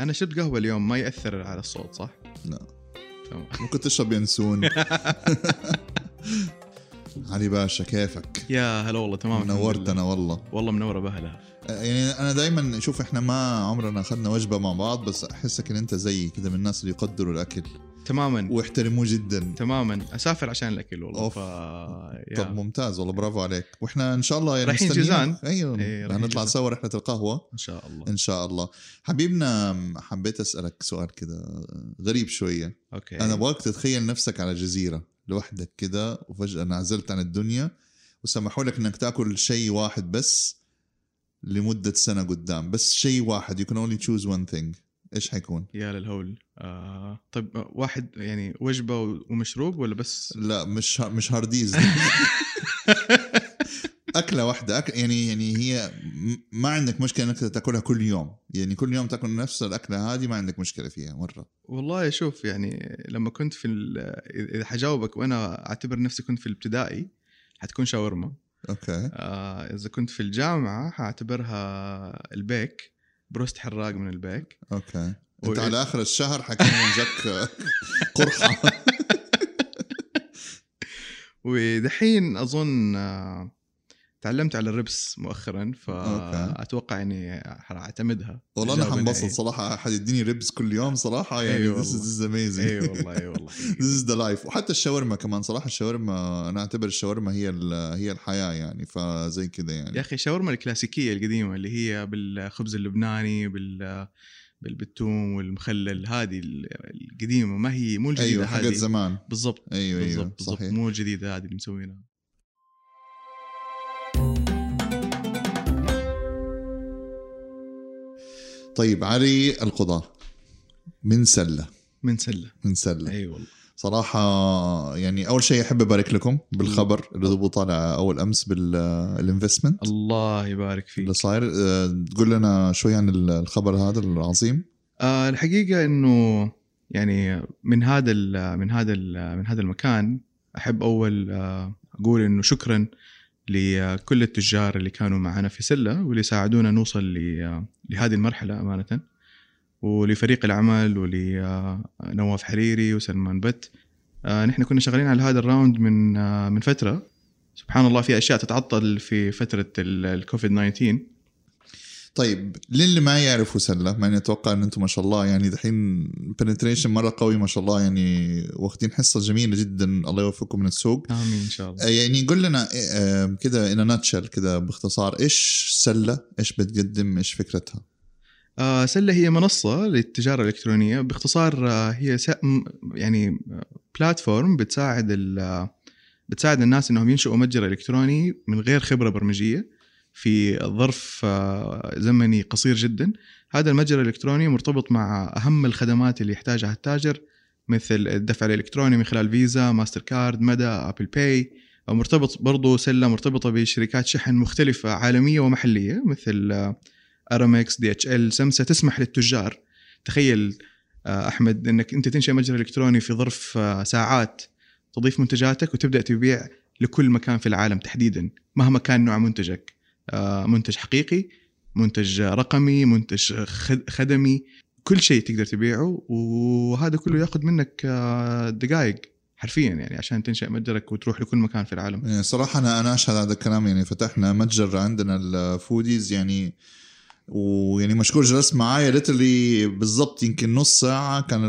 أنا شربت قهوة اليوم ما يأثر على الصوت صح؟ لا. تمام. ممكن تشرب ينسون. علي باشا كيفك؟ يا هلا والله تمام. نورتنا والله. والله منورة بأهلها. يعني أنا دائما شوف إحنا ما عمرنا أخذنا وجبة مع بعض بس أحسك إن أنت زي كذا من الناس اللي يقدروا الأكل. تماما. ويحترموه جدا. تماما. أسافر عشان الأكل والله. أوف. ف يا. طب ممتاز والله برافو عليك. وإحنا إن شاء الله يعني رايحين جيزان. أيوه. إيه، نطلع جيزان. سوا رحلة القهوة. إن شاء الله. إن شاء الله. حبيبنا حبيت أسألك سؤال كذا غريب شوية. okay. أنا أبغاك تتخيل نفسك على جزيرة لوحدك كذا وفجأة انعزلت عن الدنيا وسمحوا لك إنك تأكل شيء واحد بس لمدة سنة قدام. بس شيء واحد. You can only choose one thing. إيش حيكون؟ يا للهول. آه طيب آه، واحد يعني وجبة ومشروب ولا بس؟ لا مش مش هارديز. أكلة واحدة أك... يعني يعني هي ما عندك مشكلة إنك تاكلها كل يوم، يعني كل يوم تاكل نفس الأكلة هذه ما عندك مشكلة فيها مرة. والله شوف يعني لما كنت في إذا حجاوبك وأنا أعتبر نفسي كنت في الابتدائي حتكون شاورما. okay. آه إذا كنت في الجامعة حأعتبرها البيك. بروست حراق من البيك okay. و- أنت على آخر الشهر حيكون جاك قرحة. ودحين أظن آه تعلمت على الربس مؤخرا. فاتوقع إني حاعتمدها والله الإجابة حنبسط. صراحة أحد يديني ريبس كل يوم صراحة يعني أيوة this is, والله. this is amazing. أي والله أي والله This is the life وحتى الشاورما كمان صراحة الشاورما أنا أعتبر الشاورما هي هي الحياة يعني فزي كذا يعني. يا أخي الشاورما الكلاسيكية القديمة اللي هي بالخبز اللبناني بال بال- بالثوم والمخلل هذه ال- القديمة ما هي مو الجديدة حقت هذه زمان. بالضبط أيوه بالضبط بالضبط صحيح. مو الجديدة هذه اللي مسوينها طيب علي القضاة من سلة. من سلة. من سلة. أي والله. صراحة يعني أول شيء أحب أبارك لكم بالخبر اللي هو طالع أول أمس بالانفستمنت الله يبارك فيك. اللي صاير أه، تقول لنا شوي عن الخبر هذا العظيم. آه الحقيقة إنه يعني من هذا ال من هذا ال من هذا المكان أحب أول آه أقول إنه شكرا لكل التجار اللي كانوا معنا في سلة واللي ساعدونا نوصل لهذه المرحلة أمانة ولفريق العمل ولنواف حريري وسلمان بت. آه نحن كنا شغالين على هذا الراوند من آه من فترة. سبحان الله في أشياء تتعطل في فترة ال- الكوفيد 19 طيب للي ما يعرفوا سلة مع إني أتوقع إن أنتم ما شاء الله يعني دحين بنتريشن مرة قوي ما شاء الله يعني واخدين حصة جميلة جدا. الله يوفقكم من السوق. آمين إن شاء الله. أه، يعني قول لنا أه، كده إن ناتشل كده باختصار إيش سلة إيش بتقدم إيش فكرتها؟ آه سلة هي منصة للتجارة الإلكترونية. باختصار آه هي يعني بلاتفورم بتساعد آه، بتساعد الناس إنهم ينشئوا متجر إلكتروني من غير خبرة برمجية. في ظرف آه، زمني قصير جدا. هذا المتجر الإلكتروني مرتبط مع أهم الخدمات اللي يحتاجها التاجر مثل الدفع الإلكتروني من خلال فيزا ماستر كارد مدى أبل باي. مرتبط برضو سلة مرتبطة بشركات شحن مختلفة عالمية ومحلية مثل ارامكس دي اتش ال سمسا تسمح للتجار. تخيل آه، أحمد إنك أنت تنشئ متجر إلكتروني في ظرف آه، ساعات تضيف منتجاتك وتبدأ تبيع لكل مكان في العالم تحديدا مهما كان نوع منتجك. منتج حقيقي منتج رقمي منتج خد- خدمي كل شيء تقدر تبيعه وهذا كله ياخذ منك آه، دقائق حرفيا يعني عشان تنشئ متجرك وتروح لكل مكان في العالم. يعني صراحة أنا أنا أشهد هذا الكلام يعني فتحنا متجر عندنا ال foodies يعني ويعني مشكور جلست معايا literally بالضبط يمكن نص ساعة كان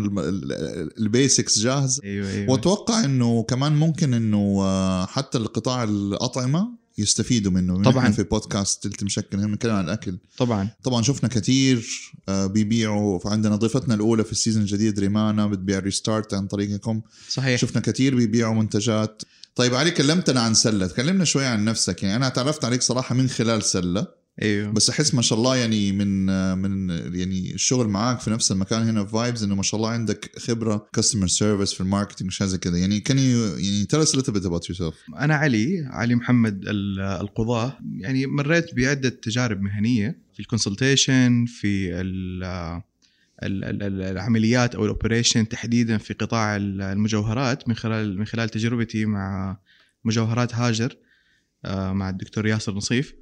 ال basics جاهز. أيوه أيوه. وأتوقع إنه كمان ممكن إنه آه، حتى القطاع الأطعمة يستفيدوا منه. طبعاً. في بودكاست تلت مشكل هنا بنتكلم عن الأكل. طبعا. طبعا شفنا كثير آه، بيبيعوا. فعندنا ضيفتنا الأولى في ال season الجديد ريمانا بتبيع ريستارت عن طريقكم. صحيح. شفنا كثير بيبيعوا منتجات. طيب علي كلمتنا عن سلة. تكلمنا شوي عن نفسك. يعني أنا تعرفت عليك صراحة من خلال سلة. إيوه. بس أحس ما شاء الله يعني من من يعني الشغل معاك في نفس المكان هنا في فايبز إنه ما شاء الله عندك خبرة customer service في ال marketing شيء زي كذا. يعني كان يعني tell us a little bit about yourself. أنا علي علي محمد ال- القضاة. يعني مريت بعدة تجارب مهنية في ال consultation في ال ال- ال- ال- العمليات أو ال operation تحديدا في قطاع ال- المجوهرات من خلال من خلال تجربتي مع مجوهرات هاجر آه، مع الدكتور ياسر نصيف.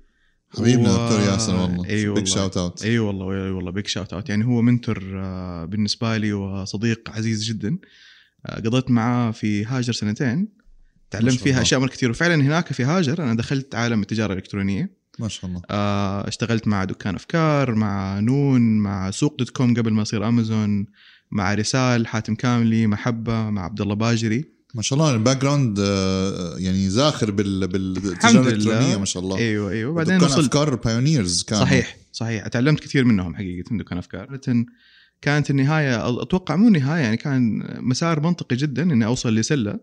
حبيبنا و- دكتور ياسر والله. إي والله. shout out إي والله إي والله big shout out يعني هو mentor آه، بالنسبة لي وصديق عزيز جدا. آه، قضيت معاه في هاجر سنتين. تعلمت فيها. أشياء مرة كثير وفعلا هناك في هاجر أنا دخلت عالم التجارة الإلكترونية. ما شاء الله. آه، اشتغلت مع دكان أفكار مع نون مع سوق دوت كوم قبل ما يصير امازون مع رسال حاتم كاملي محبة مع عبد الله باجري. ما شاء الله ال background آه، يعني زاخر بال بالتجارة. الإلكترونية ما شاء الله. أيوه أيوه. بعدين دكان وصلت أفكار pioneers كانوا. صحيح صحيح. تعلمت كثير منهم حقيقة دكان أفكار. كانت النهاية أتوقع مو النهايه يعني كان مسار منطقي جدا إني أوصل لسلة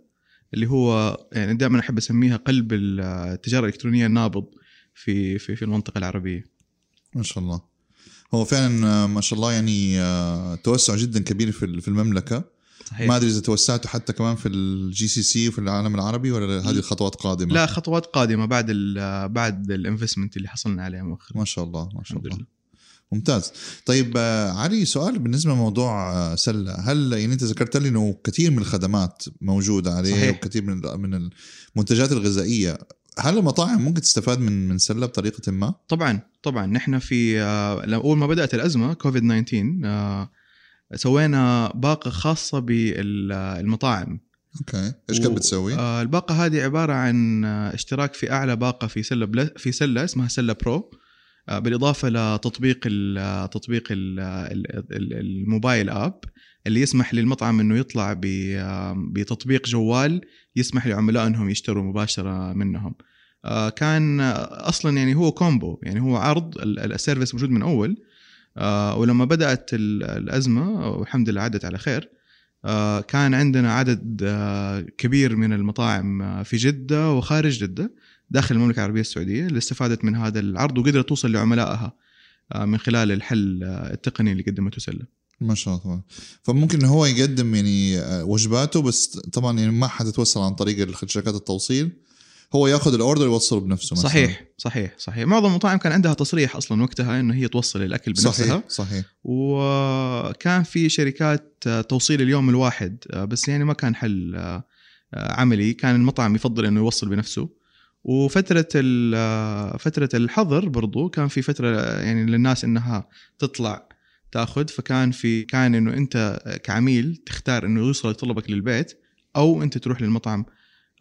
اللي هو يعني دائما أحب أسميها قلب التجارة الإلكترونية النابض في في في المنطقة العربية. ما شاء الله. هو فعلا آه، ما شاء الله يعني آه، توسع جدا كبير في في المملكة. صحيح. ما أدري إذا توسعتوا حتى كمان في ال GCC وفي العالم العربي ولا هذه الخطوات قادمة؟ لا خطوات قادمة بعد ال بعد ال investment اللي حصلنا عليه مؤخرا. ما شاء الله ما شاء الله. لله. ممتاز. طيب آه، علي سؤال بالنسبة لموضوع آه، سلة. هل يعني أنت ذكرت لي إنه كثير من الخدمات موجودة عليه صحيح. وكثير من من المنتجات الغذائية. هل المطاعم ممكن تستفاد من من سلة بطريقة ما؟ طبعا طبعا. نحن في آه، اول ما بدأت الأزمة كوفيد 19 آه، سوينا باقة خاصة بالمطاعم. okay. إيش كانت و- بتسوي؟ آه، الباقة هذه عبارة عن اشتراك في أعلى باقة في سلة بلا في سلة اسمها سلة برو. آه، بالإضافة لتطبيق ال تطبيق ال ال ال mobile app اللي يسمح للمطعم إنه يطلع ب- بتطبيق جوال يسمح لعملاء إنهم يشتروا مباشرة منهم. آه، كان أصلا يعني هو combo يعني هو عرض ال- ال- ال service موجود من أول. ولما بدأت ال- الأزمة والحمد لله عدت على خير آه، كان عندنا عدد آه، كبير من المطاعم آه، في جدة وخارج جدة داخل المملكة العربية السعودية اللي استفادت من هذا العرض وقدرت توصل لعملائها آه، من خلال الحل آه، التقني اللي قدمته سلة. ما شاء الله فممكن هو يقدم يعني آه، وجباته بس طبعا يعني ما حتتوصل عن طريق شركات التوصيل هو ياخذ الاوردر يوصله بنفسه مثلا. صحيح صحيح صحيح. معظم المطاعم كان عندها تصريح أصلا وقتها إنه هي توصل الأكل بنفسها. صحيح صحيح. وكان في شركات توصيل اليوم الواحد بس يعني ما كان حل آه، عملي. كان المطعم يفضل إنه يوصل بنفسه. وفترة ال- آه، فترة الحظر برضو كان في فترة آه، يعني للناس إنها تطلع تأخذ. فكان في كان إنه أنت كعميل تختار إنه يوصلك طلبك للبيت أو أنت تروح للمطعم.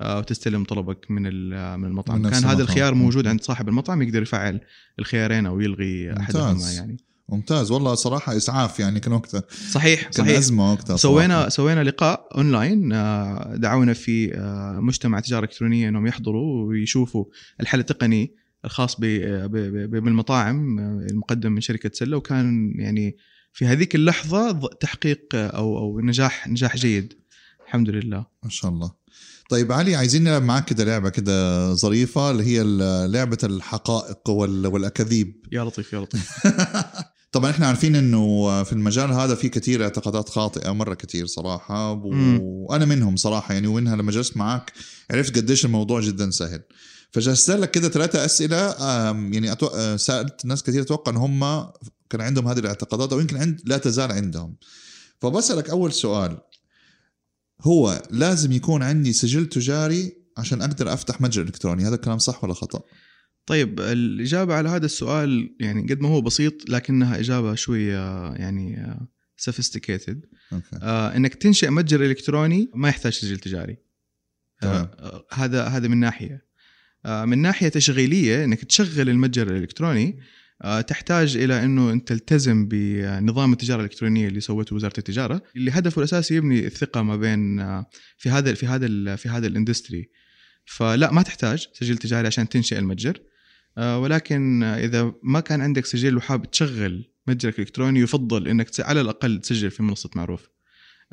وتستلم طلبك من آه، من المطعم. من كان هذا. الخيار موجود عند صاحب المطعم يقدر يفعل الخيارين أو يلغي أحدهما. يعني. ممتاز. والله صراحة إسعاف يعني كان وقتها. صحيح كان صحيح. أزمة وقتها سوينا صراحة. سوينا لقاء أونلاين آه، دعونا في آه، مجتمع تجارة إلكترونية إنهم يحضروا ويشوفوا الحل التقني الخاص بالمطاعم آه، المقدم من شركة سلة. وكان يعني في هذيك اللحظة تحقيق آه، أو أو نجاح نجاح جيد. الحمد لله. ما شاء الله. طيب علي عايزين نلعب معاك كده لعبة كده ظريفة اللي هي لعبة الحقائق وال- والأكاذيب. يا لطيف يا لطيف. طبعا إحنا عارفين إنه في المجال هذا في كثير اعتقادات خاطئة مرة كثير صراحة. وأنا منهم صراحة يعني ومنها لما جلست معك عرفت قديش الموضوع جدا سهل. فجهزت لك كده ثلاثة أسئلة آم، يعني أتو... آه، سألت ناس كثير أتوقع أن هم كان عندهم هذه الاعتقادات أو يمكن عند لا تزال عندهم. فبسألك أول سؤال. هو لازم يكون عندي سجل تجاري عشان أقدر أفتح متجر إلكتروني هذا الكلام صح ولا خطأ؟ طيب الإجابة على هذا السؤال يعني قد ما هو بسيط لكنها إجابة شوية يعني sophisticated okay. آه إنك تنشئ متجر إلكتروني ما يحتاج سجل تجاري. آه هذا هذا من ناحية آه من ناحية تشغيلية إنك تشغل المتجر الإلكتروني آه تحتاج إلى إنه انت تلتزم بنظام التجارة الإلكترونية اللي سوته وزارة التجارة اللي هدفه الأساسي يبني الثقة ما بين آه في هذا في هذا في هذا الإندستري. فلا ما تحتاج سجل تجاري عشان تنشئ المتجر. آه ولكن آه، إذا ما كان عندك سجل وحابب تشغل متجرك الإلكتروني يفضل إنك على الأقل تسجل في منصة معروف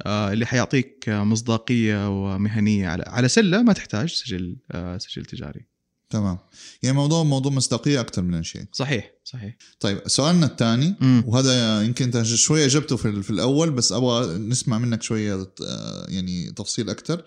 آه، اللي حيعطيك آه، مصداقية ومهنية على على سلة ما تحتاج سجل آه، سجل تجاري. تمام. يعني موضوع موضوع مصداقية أكثر من شيء. صحيح صحيح. طيب سؤالنا الثاني. وهذا يمكن أنت شوية أجبته في, في الأول بس أبغى نسمع منك شوية آه، يعني تفصيل أكثر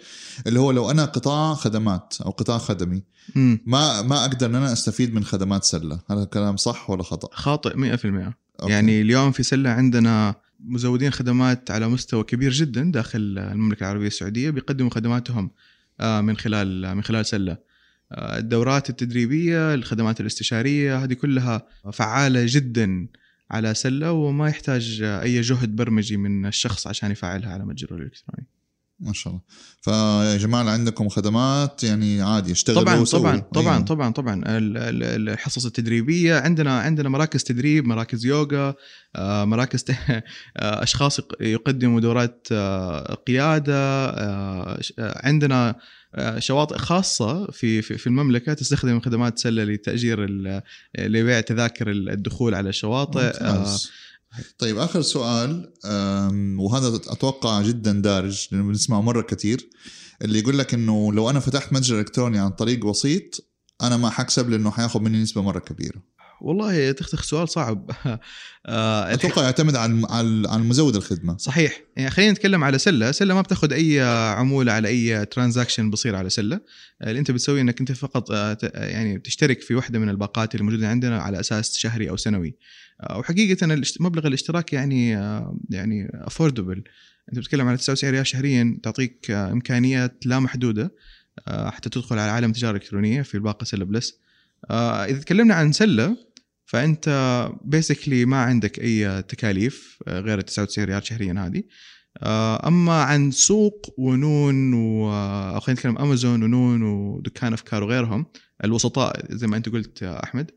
اللي هو لو أنا قطاع خدمات أو قطاع خدمي مم. ما ما أقدر إن أنا أستفيد من خدمات سلة؟ هذا الكلام صح ولا خطأ؟ خاطئ 100% أوكي. يعني اليوم في سلة عندنا مزودين خدمات على مستوى كبير جدا داخل المملكة العربية السعودية بيقدموا خدماتهم آه، من خلال من خلال سلة. الدورات التدريبية الخدمات الاستشارية هذه كلها فعالة جدا على سلة وما يحتاج أي جهد برمجي من الشخص عشان يفعلها على متجره الإلكتروني ما شاء الله فيا جماعة عندكم خدمات يعني عادي اشتغلوا طبعا. طبعا طبعا أيوة. طبعا طبعا ال- ال- الحصص التدريبية عندنا عندنا مراكز تدريب مراكز يوغا آه، مراكز آه، أشخاص يق- يقدموا دورات آه، قيادة آه، آه، عندنا آه، شواطئ خاصة في في المملكة تستخدم خدمات سلة لتأجير ال- لبيع تذاكر الدخول على الشواطئ آه، ممتاز. طيب آخر سؤال وهذا أتوقع جدا دارج لأنه بنسمعه مرة كثير اللي يقول لك إنه لو أنا فتحت متجر إلكتروني عن طريق وسيط أنا ما حكسب لأنه حياخذ مني نسبة مرة كبيرة والله تختخ سؤال صعب. آه، أتوقع يعتمد على على مزود الخدمة. صحيح. يعني خلينا نتكلم على سلة. سلة ما بتاخذ أي عمولة على أي transaction بصير على سلة. اللي أنت بتسويه إنك أنت فقط آه، يعني تشترك في واحدة من الباقات اللي موجوده عندنا على أساس شهري أو سنوي. آه، وحقيقة مبلغ الاشتراك يعني آه، يعني affordable أنت بتتكلم على 99 ريال شهريا تعطيك آه، إمكانيات لا محدودة آه، حتى تدخل على عالم التجاره الالكترونيه في الباقة سلة Plus. آه، إذا تكلمنا عن سلة فأنت basically ما عندك أي تكاليف آه، غير ال 99 ريال شهريا هذه. آه، أما عن سوق ونون و أو خلينا نتكلم امازون ونون ودكان أفكار وغيرهم الوسطاء زي ما أنت قلت يا أحمد.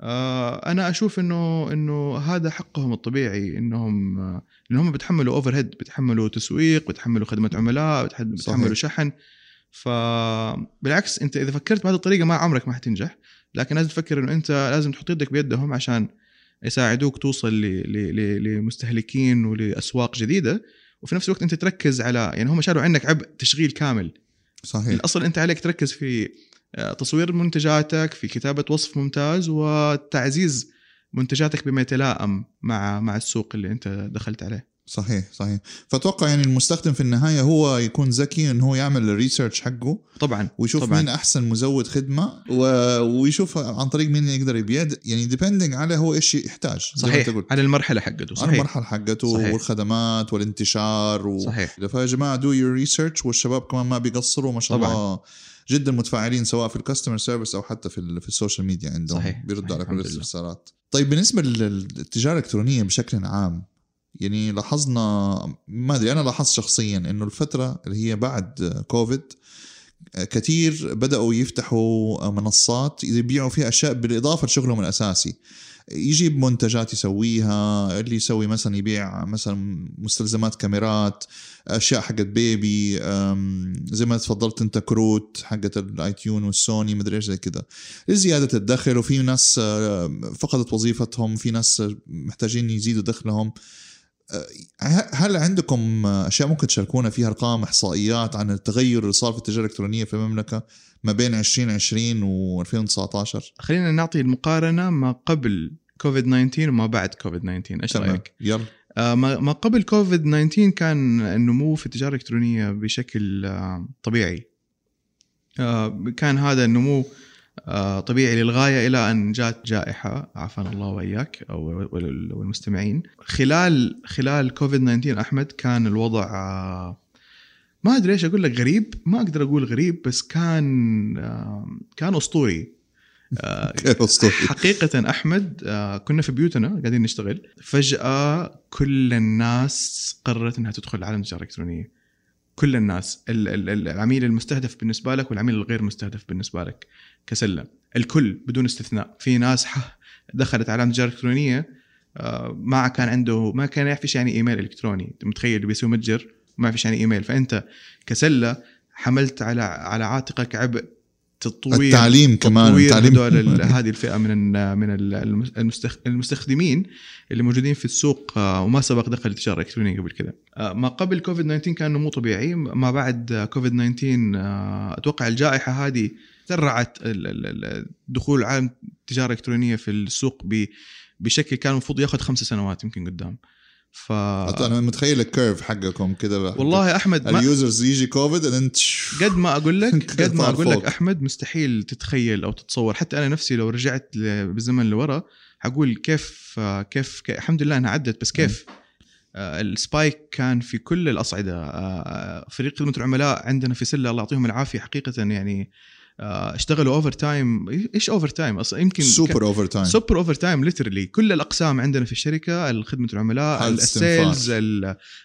آه، أنا أشوف إنه إنه هذا حقهم الطبيعي إنهم آه، إنهم بيتحملوا اوفر هيد بيتحملوا تسويق بيتحملوا خدمة عملاء بيتح- بيتحملوا شحن. فبالعكس أنت إذا فكرت بهذه الطريقة ما عمرك ما حتنجح. لكن لازم تفكر إنه أنت لازم تحط يدك بيدهم عشان يساعدوك توصل لمستهلكين ولأسواق جديدة. وفي نفس الوقت أنت تركز على يعني هم شالوا عنك عبء تشغيل كامل. صحيح. الأصل أنت عليك تركز في آه، تصوير منتجاتك في كتابة وصف ممتاز وتعزيز منتجاتك بما يتلائم مع مع السوق اللي أنت دخلت عليه. صحيح صحيح فأتوقع يعني المستخدم في النهاية هو يكون ذكي انه هو يعمل الريسيرش حقه طبعا ويشوف طبعاً. مين أحسن مزود خدمة و... ويشوف عن طريق مين يقدر يبيع يعني depending على هو إيش يحتاج صحيح على المرحلة حقته على صحيح المرحلة حقته صحيح. والخدمات والانتشار و... صحيح فيا جماعة do your research والشباب كمان ما بيقصروا ما شاء طبعاً. الله جدا متفاعلين سواء في ال customer service أو حتى في. في ال social media عندهم صحيح. بيردوا صحيح. على كل. الاستفسارات طيب بالنسبة للتجارة الإلكترونية بشكل عام يعني لاحظنا ما أدري أنا لاحظت شخصيا إنه الفترة اللي هي بعد كوفيد كثير بدأوا يفتحوا منصات يبيعوا فيها أشياء بالإضافة لشغلهم الأساسي. يجيب منتجات يسويها اللي يسوي مثلا يبيع مثلا مستلزمات كاميرات أشياء حقت baby زي ما تفضلت أنت كروت حقت ال iTunes والسوني مدري إيش زي كذا. لزيادة الدخل وفي ناس فقدت وظيفتهم في ناس محتاجين يزيدوا دخلهم. هل عندكم أشياء ممكن تشاركونا فيها؟ أرقام إحصائيات عن التغير اللي صار في التجارة الإلكترونية في المملكة ما بين 2020 و2019 خلينا نعطي المقارنة ما قبل كوفيد 19 وما بعد كوفيد 19 إيش رأيك؟ يلا. آه، ما قبل كوفيد 19 كان النمو في التجارة الإلكترونية بشكل آه، طبيعي. آه، كان هذا النمو طبيعي للغاية إلى أن جاءت جائحة عافانا الله وإياك أو والمستمعين. خلال خلال كوفيد 19 أحمد كان الوضع آه، ما أدري إيش أقول لك غريب ما أقدر أقول غريب بس كان آه، كان أسطوري. آه، حقيقة أحمد آه، كنا في بيوتنا قاعدين نشتغل فجأة كل الناس قررت أنها تدخل عالم التجارة الإلكترونية كل الناس ال- ال- ال- العميل المستهدف بالنسبة لك والعميل الغير مستهدف بالنسبة لك كسلة الكل بدون استثناء. في ناس دخلت عالم التجارة الإلكترونية آه، ما كان عنده ما كان يعرف إيش يعني إيميل إلكتروني. متخيل بيسوي متجر ما يعرف إيش يعني إيميل. فأنت كسلة حملت على على عاتقك عبء تطوير التعليم كمان تطوير التعليم هذه الفئة من من ال- المس- المستخ- المستخدمين اللي موجودين في السوق آه، وما سبق دخل التجارة الإلكترونية قبل كده. آه، ما قبل كوفيد 19 كان نمو طبيعي، ما بعد كوفيد 19 آه، أتوقع الجائحة هذه سرعت دخول عالم التجاره الالكترونيه في السوق بشكل كان المفروض ياخذ خمس سنوات يمكن قدام. ف أنا متخيل ال curve حقكم كده والله أحمد ما ال users يجي كوفيد انت قد ما أقول لك قد ما أقول لك. أحمد مستحيل تتخيل أو تتصور. حتى أنا نفسي لو رجعت بالزمن لورا حقول كيف كيف الحمد لله إنها عدت بس كيف؟ آه، ال spike كان في كل الأصعدة. آه، فريق خدمة العملاء عندنا في سلة الله يعطيهم العافية حقيقة يعني اشتغلوا overtime إيش overtime أصلا يمكن super overtime super overtime literally كل الأقسام عندنا في الشركة خدمه العملاء ال sales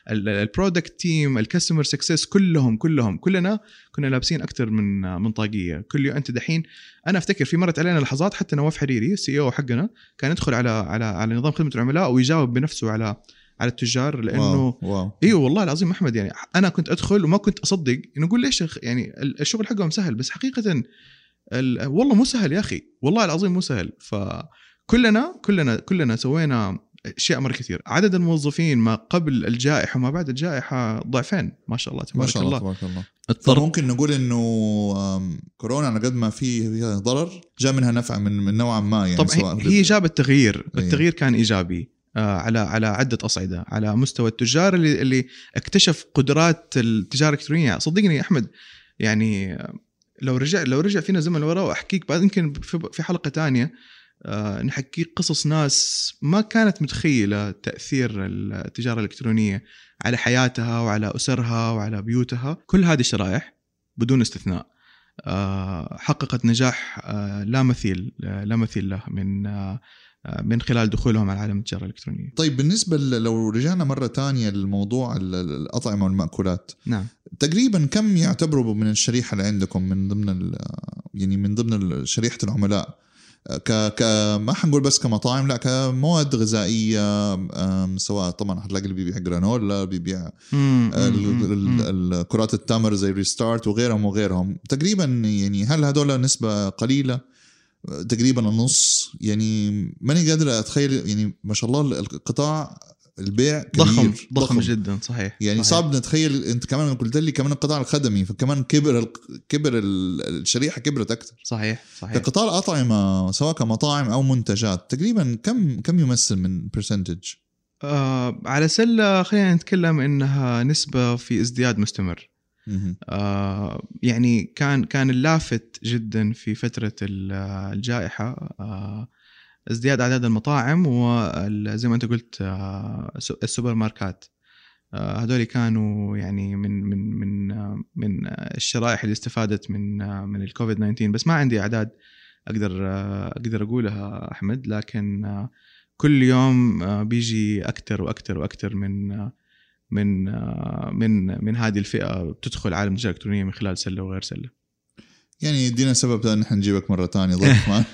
ال product team ال customer success كلهم كلهم. كلنا كنا لابسين أكثر من من طاقية. كل يوم أنت دحين أنا أفتكر في مرت علينا لحظات حتى نواف حريري ال CEO حقنا كان يدخل على على على نظام خدمة العملاء ويجاوب بنفسه على على التجار لأنه wow. wow. إيوه والله العظيم احمد يعني أنا كنت أدخل وما كنت أصدق. إنه أقول ليش يعني ال- الشغل حقهم سهل بس حقيقة ال- والله مو سهل يا أخي. والله العظيم مو سهل. فكلنا كلنا كلنا سوينا أشياء مرة كثير. عدد الموظفين ما قبل الجائحة وما بعد الجائحة ضعفين. ما شاء الله ما تبارك شاء الله الله. تبارك الله. اضطر فممكن نقول إنه كورونا على قد ما في ضرر جاء منها نفع من من نوعا ما يعني طبعا هي جابت تغيير. أيوة. التغيير كان إيجابي. على على عدة أصعدة على مستوى التجار اللي اللي اكتشف قدرات التجارة الإلكترونية. صدقني يا أحمد يعني آه، لو رجع لو رجع فينا زمن ورا وأحكيك بعد يمكن في حلقة تانية آه، نحكي قصص ناس ما كانت متخيلة تأثير التجارة الإلكترونية على حياتها وعلى أسرها وعلى بيوتها. كل هذه الشرائح بدون استثناء آه، حققت نجاح آه، لا مثيل آه، لا مثيل له من آه، آه، من خلال دخولهم على عالم التجارة الإلكترونية. طيب بالنسبة لو رجعنا مرة ال- ال- الأطعمة والمأكولات. نعم. تقريبا كم يعتبروا من الشريحة اللي عندكم من ضمن يعني من ضمن شريحة العملاء؟ ك ك ما حنقول بس كمطاعم لا كمواد غذائية سواء طبعا حتلاقي اللي بيبيع جرانولا بيبيع. ال- الكرات التمر زي ريستارت وغيرهم وغيرهم. تقريبا يعني هل هذول نسبة قليلة؟ تقريبا النص. يعني ماني قادر أتخيل يعني ما شاء الله القطاع البيع كبير. ضخم ضخم جدا صحيح يعني صحيح. صعب نتخيل أنت كمان قلت لي كمان القطاع الخدمي فكمان كبر ال- كبر ال- الشريحة كبرت أكثر. صحيح صحيح. كقطاع الأطعمة سواء كمطاعم أو منتجات تقريبا كم كم يمثل من percentage آه على سلة خلينا نتكلم إنها نسبة في ازدياد مستمر. آه يعني كان كان اللافت جدا في فترة ال- الجائحة. آه ازدياد أعداد المطاعم وزي ما أنت قلت آه الس- السوبر ماركتات آه هذول كانوا يعني من من من من الشرائح اللي استفادت من من الكوفيد 19 بس ما عندي أعداد أقدر آه أقدر أقولها أحمد. لكن آه كل يوم بيجي أكثر وأكثر وأكثر من من من من هذه الفئة بتدخل عالم التجاره الالكترونيه من خلال سلة وغير سلة. يعني يدينا سبب أن إحنا نجيبك مرة ثانية ضيف معنا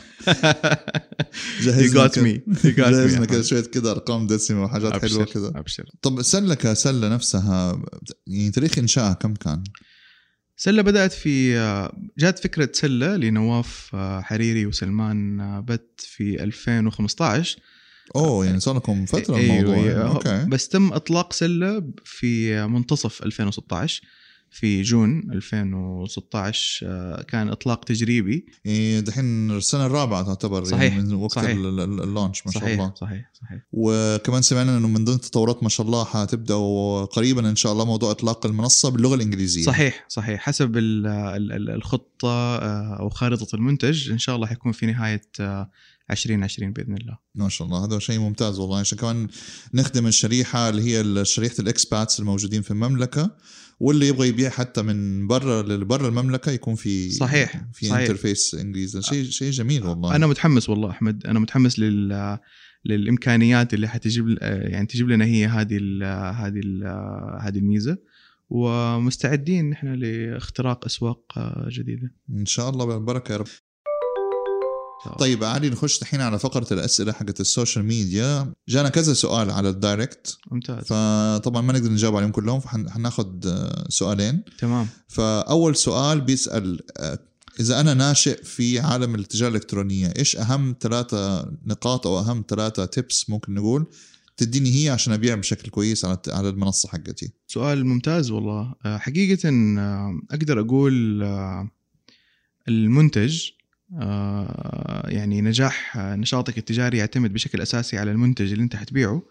you جهزنا me جهزنا أحمد. شوية كده أرقام دسمة وحاجات حلوة كده أبشر طب سلة كسلة نفسها يعني تاريخ إنشائها كم كان؟ سلة بدأت في جات فكرة سلة لنواف حريري وسلمان آه، بت في 2015 أوه يعني صار لكم فترة أيوة، الموضوع يعني. أيوة. okay بس تم إطلاق سلة في منتصف 2016 في جون 2016 آه، كان إطلاق تجريبي يعني دحين السنة الرابعة تعتبر صحيح، يعني من وقت صحيح. ال- ال- ال launch ما شاء صحيح الله صحيح صحيح وكمان سمعنا إنه من ضمن التطورات ما شاء الله حتبداوا قريبا إن شاء الله موضوع إطلاق المنصة باللغة الإنجليزية صحيح صحيح حسب ال- ال- ال- الخطة آه، أو خارطة المنتج إن شاء الله حيكون في نهاية آه، 2020 بإذن الله. ما شاء الله. هذا شيء ممتاز والله. عشان كمان نخدم الشريحة اللي هي شريحة ال expats الموجودين في المملكة واللي يبغى يبيع حتى من برا لبرا المملكة يكون في صحيح، في صحيح. interface إنجليزي. شيء شيء جميل والله. أنا متحمس والله أحمد. أنا متحمس لل للإمكانيات اللي حتجيب يعني تجيب لنا هي هذه ال هذه ال هذه الميزة. ومستعدين نحن لاختراق أسواق جديدة. إن شاء الله. بالبركه يا رب. طيب عادي نخش الحين على فقرة الأسئلة حقت ال social media. جانا كذا سؤال على ال direct. ممتاز. فطبعا ما نقدر نجاوب عليهم كلهم فحناخذ سؤالين. تمام. فأول سؤال بيسأل آه، إذا أنا ناشئ في عالم التجارة الإلكترونية إيش أهم ثلاثة نقاط أو أهم ثلاثة tips ممكن نقول تديني هي عشان أبيع بشكل كويس على على المنصة حقتي؟ سؤال ممتاز والله. آه، حقيقة آه، أقدر أقول آه، المنتج آه، يعني نجاح آه، نشاطك التجاري يعتمد بشكل أساسي على المنتج اللي أنت حتبيعه.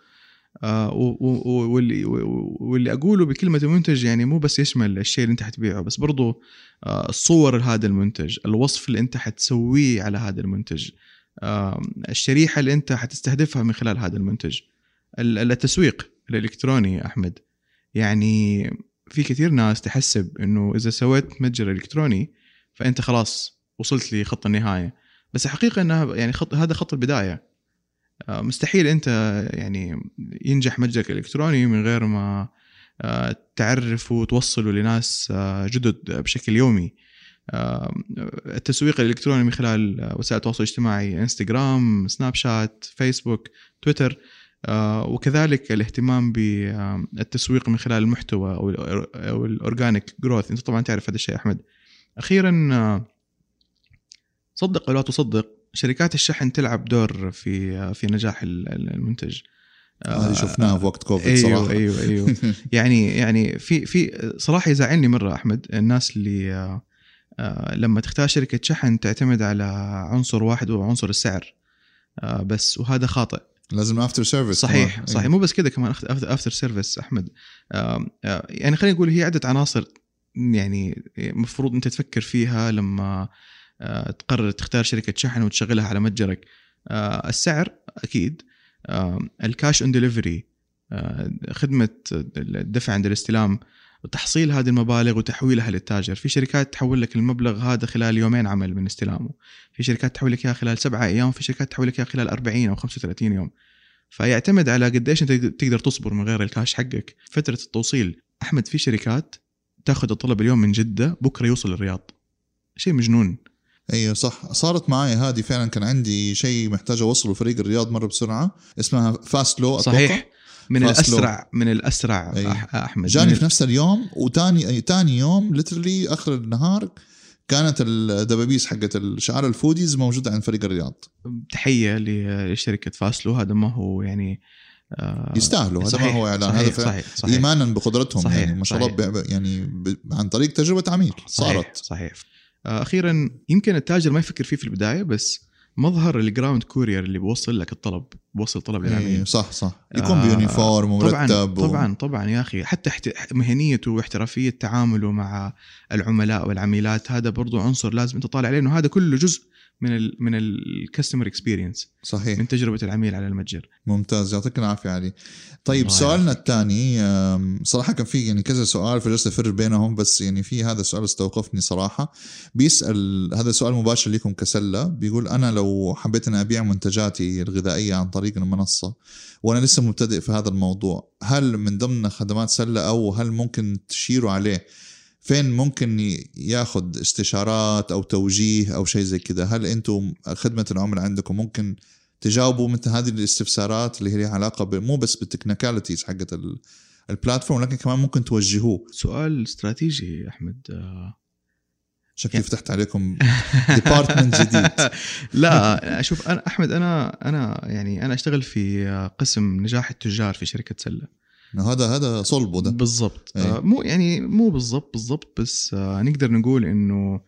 آه، واللي واللي أقوله بكلمة المنتج يعني مو بس يشمل الشيء اللي أنت حتبيعه بس برضو آه، الصور لهذا المنتج الوصف اللي أنت حتسويه على هذا المنتج آه، الشريحة اللي أنت حتستهدفها من خلال هذا المنتج ال- التسويق الإلكتروني يا أحمد. يعني في كثير ناس تحسب إنه إذا سويت متجر إلكتروني فأنت خلاص وصلت لخط النهاية. بس الحقيقة إنها يعني خط هذا خط البداية. آه، مستحيل أنت يعني ينجح متجرك الالكتروني من غير ما آه، تعرف وتوصله لناس آه، جدد بشكل يومي. التسويق الإلكتروني من خلال وسائل التواصل الاجتماعي إنستغرام سناب شات فيسبوك تويتر وكذلك الاهتمام بالتسويق من خلال المحتوى أو ال organic growth. أنت طبعا تعرف هذا الشيء أحمد. أخيرا صدق أو لا تصدق شركات الشحن تلعب دور في في نجاح المنتج. هذه شفناها في وقت كوفيد أيوه صراحة. أيوه أيوه. يعني يعني في في صراحة يزعلني مرة أحمد الناس اللي آه، لما تختار شركة شحن تعتمد على عنصر واحد وهو عنصر السعر. آه، بس وهذا خاطئ. لازم after service صحيح صحيح. أيوه. مو بس كذا كمان after service أحمد. يعني خلينا نقول هي عدة عناصر يعني المفروض أنت تفكر فيها لما آه، تقرر تختار شركة شحن وتشغلها على متجرك. آه، السعر أكيد. آه، ال cash on delivery خدمة الدفع عند الاستلام وتحصيل هذه المبالغ وتحويلها للتاجر. في شركات تحول لك المبلغ هذا خلال يومين عمل من استلامه. في شركات تحول لك اياها خلال سبعة أيام في شركات تحول لك اياها خلال 40 أو 35 يوم. فيعتمد على قديش أنت تقدر تصبر من غير الكاش حقك. فترة التوصيل أحمد في شركات تاخذ الطلب اليوم من جدة بكرة يوصل الرياض شيء مجنون. أيوه صح. صارت معي هذه فعلا كان عندي شيء محتاج أوصله. فريق الرياض مرة بسرعة. اسمها فاست لو صحيح. من الأسرع من الأسرع. أحمد. جاني في نفس اليوم وتاني تاني يوم literally آخر النهار كانت الدبابيس حقت الشعار ال hoodies موجودة عند فريق الرياض. تحية لشركة فاستلو هذا ما هو يعني آه يستاهلوا. هذا ما هو إعلان. هذا صحيح صحيح ايمانا بقدرتهم صحيح يعني. ما شاء الله يعني عن طريق تجربة عميل. صارت. صحيح, صحيح. آه، أخيرا يمكن التاجر ما يفكر فيه في البداية بس مظهر ال ground courier اللي بيوصل لك الطلب بيوصل طلب للعميل إيه صح صح. يكون آه ب uniform ومرتب طبعا و... طبعا طبعا يا أخي. حتى مهنيته واحترافية تعامله مع العملاء والعميلات هذا برضو عنصر لازم أنت طالع عليه إنه هذا كله جزء من ال من ال customer experience صحيح. من تجربة العميل على المتجر. ممتاز يعطيك العافية علي. طيب سؤالنا الثاني صراحة كان في يعني كذا سؤال فجلست افر بينهم بس يعني في هذا السؤال استوقفني صراحة. بيسأل هذا سؤال مباشر لكم كسلة. بيقول أنا لو حبيت اني أبيع منتجاتي الغذائية عن طريق المنصة وأنا لسه مبتدئ في هذا الموضوع هل من ضمن خدمات سلة أو هل ممكن تشيروا عليه فين ممكن ياخذ استشارات أو توجيه أو شيء زي كذا؟ هل أنتم خدمة العملاء عندكم ممكن تجاوبوا مثل هذه الاستفسارات اللي هي لها علاقة مو بس بال technicalities حقت ال platform لكن كمان ممكن توجهوه. سؤال استراتيجي أحمد. شكلي يعني فتحت عليكم department جديد. لا أشوف أنا أحمد أنا أنا يعني أنا أشتغل في قسم نجاح التجار في شركة سلة. هذا هذا صلبه ده. بالضبط. أيه. آه مو يعني مو بالضبط بالضبط بس آه نقدر نقول إنه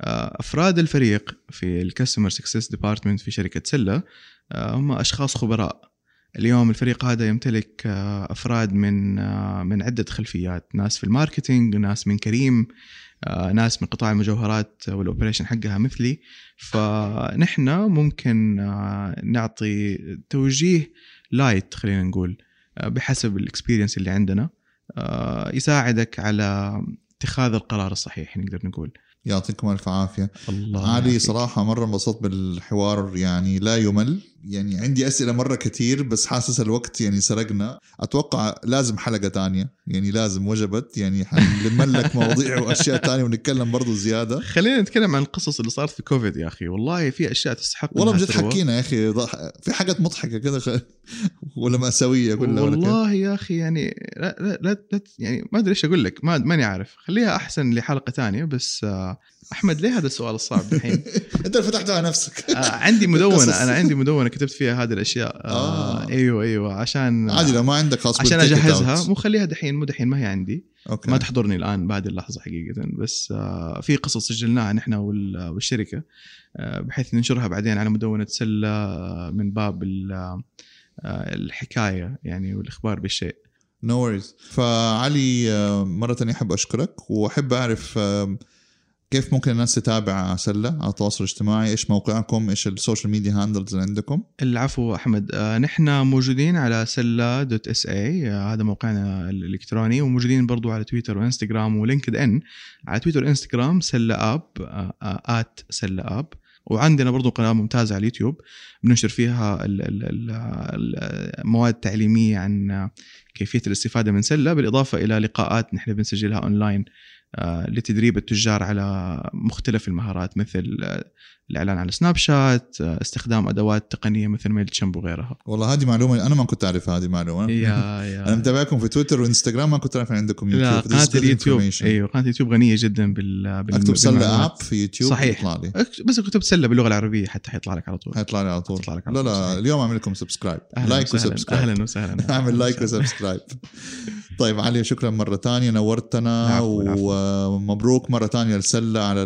آه أفراد الفريق في ال customer success department في شركة سلة آه هم أشخاص خبراء. اليوم الفريق هذا يمتلك آه أفراد من آه من عدة خلفيات. ناس في ال marketing ناس من كريم آه ناس من قطاع المجوهرات وال operation حقها مثلي. فنحن ممكن نعطي توجيه light خلينا نقول بحسب ال experience اللي عندنا آه، يساعدك على اتخاذ القرار الصحيح نقدر نقول. يعطيكم ألف عافية. الله علي صراحة مرة انبسطت بالحوار يعني لا يمل. يعني عندي أسئلة مرة كثير بس حاسس الوقت يعني سرقنا. أتوقع لازم حلقة تانية يعني لازم وجبت. يعني حنلم لك مواضيع وأشياء تانية ونتكلم برضو زيادة. خلينا نتكلم عن القصص اللي صارت في كوفيد يا أخي. والله في أشياء تستحق والله بجد حكينا يا أخي في حاجات مضحكة كذا خ... ولا مأساوية كلها والله يا أخي يعني لا لا, لا, لا يعني ما أدري إيش أقول لك ما ماني عارف. خليها أحسن لحلقة ثانية بس آه أحمد ليه هذا السؤال الصعب الحين؟ أنت اللي فتحته على نفسك آه عندي مدونة أنا عندي مدونة كتبت فيها هذه الأشياء آه, آه. أيوه أيوه عشان عادي لو ما عندك خاص عشان أجهزها مو خليها دحين مو دحين ما هي عندي أوكي. ما تحضرني الآن بهذه اللحظة حقيقة بس في قصص سجلناها نحن والشركة بحيث ننشرها بعدين على مدونة سلة من باب الحكاية يعني والأخبار بالشيء no no فعلي آه، مرة ثانية أحب أشكرك وأحب أعرف كيف ممكن الناس تتابع سلة على التواصل الاجتماعي؟ إيش موقعكم؟ إيش ال social media handles اللي عندكم؟ العفو أحمد. آه، نحن موجودين على سلة dot SA هذا موقعنا الإلكتروني وموجودين برضو على تويتر وإنستغرام ولينكد إن. على تويتر وإنستغرام سلة app at سلة app. وعندنا برضو قناة ممتازة على اليوتيوب بننشر فيها ال- ال- ال- المواد التعليميه عن كيفية الاستفادة من سلة بالإضافة إلى لقاءات نحن بنسجلها اونلاين آه، لتدريب التجار على مختلف المهارات مثل الإعلان على سناب شات آه، استخدام أدوات تقنية مثل ميل تشامب وغيرها. والله هذه معلومة أنا ما كنت اعرف هذه معلومة. يا أنا يا متابعكم في تويتر وإنستغرام ما كنت ان عندكم يوتيوب. لا قناه اليوتيوب. أيوه قناه اليوتيوب غنية جدا بال بال- أكتب سلة. app في يوتيوب صحيح. يطلع لي. بس كتبت سلة باللغة العربية حتى حيطلع لك على طول. حيطلع لي على طول. لك على لا طول، لا صحيح. اليوم أعمل لكم subscribe like و subscribe أهلا وسهلا. أعمل like و subscribe طيب علي شكرا مرة ثانية نورتنا. ومبروك مرة ثانية السله على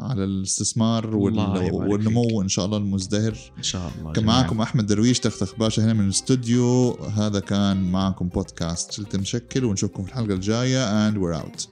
على الاستثمار وال- الله والنمو إن شاء الله المزدهر. إن شاء الله كان. معكم أحمد درويش تختخ باشا هنا من الاستوديو. هذا كان معكم بودكاست. شلت مشكل ونشوفكم في الحلقة الجاية and we're out.